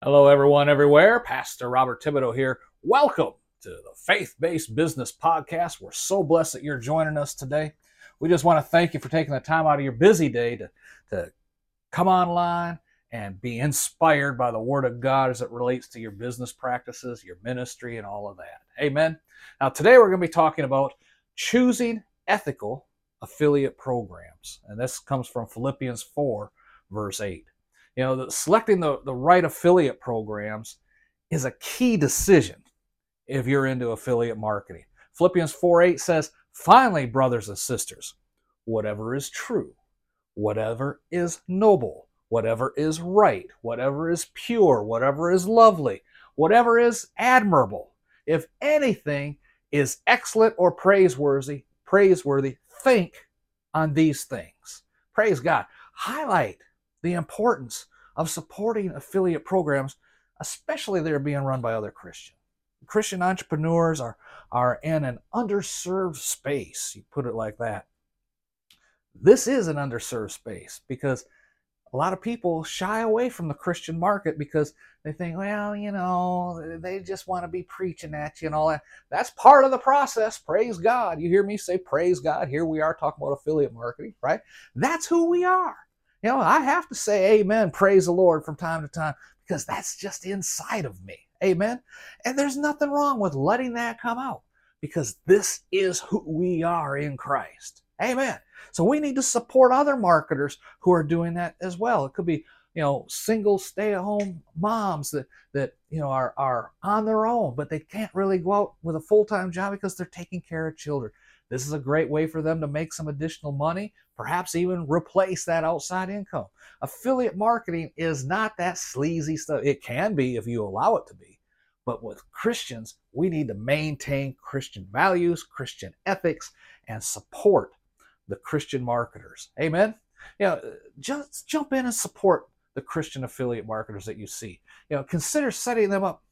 Hello, everyone, everywhere. Pastor Robert Thibodeau here. Welcome to the Faith Based Business Podcast. We're so blessed that you're joining us today. We just want to thank you for taking the time out of your busy day to, to come online and be inspired by the Word of God as it relates to your business practices, your ministry, and all of that. Amen. Now, today we're going to be talking about choosing ethical affiliate programs. And this comes from Philippians 4, verse 8 you know, the, selecting the, the right affiliate programs is a key decision if you're into affiliate marketing. Philippians 4 8 says, Finally, brothers and sisters, whatever is true, whatever is noble, whatever is right, whatever is pure, whatever is lovely, whatever is admirable, if anything is excellent or praiseworthy, praiseworthy, think on these things. Praise God. Highlight the importance of supporting affiliate programs, especially they're being run by other Christians. Christian entrepreneurs are, are in an underserved space, you put it like that. This is an underserved space because a lot of people shy away from the Christian market because they think, well, you know, they just want to be preaching at you and all that. That's part of the process. Praise God. You hear me say, praise God. Here we are talking about affiliate marketing, right? That's who we are. You know, I have to say amen, praise the Lord from time to time because that's just inside of me. Amen. And there's nothing wrong with letting that come out because this is who we are in Christ. Amen. So we need to support other marketers who are doing that as well. It could be, you know, single stay-at-home moms that that you know are are on their own, but they can't really go out with a full-time job because they're taking care of children. This is a great way for them to make some additional money, perhaps even replace that outside income. Affiliate marketing is not that sleazy stuff. It can be if you allow it to be. But with Christians, we need to maintain Christian values, Christian ethics, and support the Christian marketers. Amen. You know, just jump in and support the Christian affiliate marketers that you see. You know, consider setting them up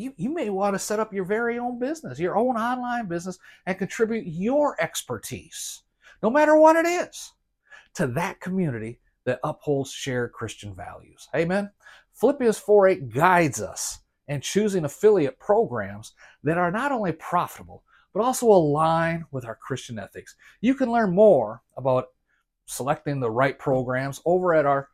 you, you may want to set up your very own business, your own online business, and contribute your expertise, no matter what it is, to that community that upholds shared Christian values. Amen. Philippians 4 8 guides us in choosing affiliate programs that are not only profitable, but also align with our Christian ethics. You can learn more about selecting the right programs over at our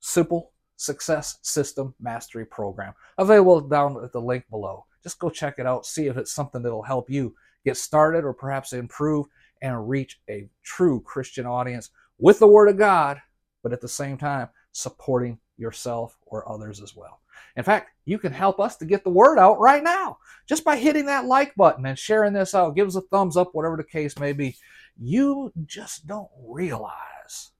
simple Success System Mastery Program. Available down at the link below. Just go check it out, see if it's something that'll help you get started or perhaps improve and reach a true Christian audience with the Word of God, but at the same time, supporting yourself or others as well. In fact, you can help us to get the word out right now just by hitting that like button and sharing this out. Give us a thumbs up, whatever the case may be. You just don't realize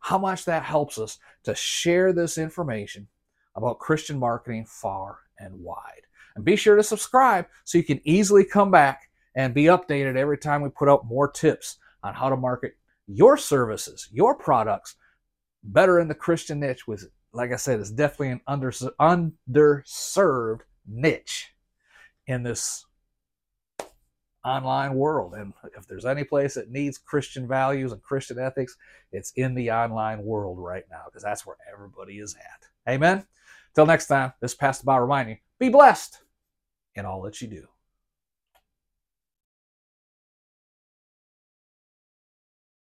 how much that helps us to share this information about Christian marketing far and wide. And be sure to subscribe so you can easily come back and be updated every time we put out more tips on how to market your services, your products better in the Christian niche with like I said, it's definitely an under, underserved niche in this online world. And if there's any place that needs Christian values and Christian ethics, it's in the online world right now because that's where everybody is at. Amen. Till next time, this Pastor Bob reminding you be blessed in all that you do.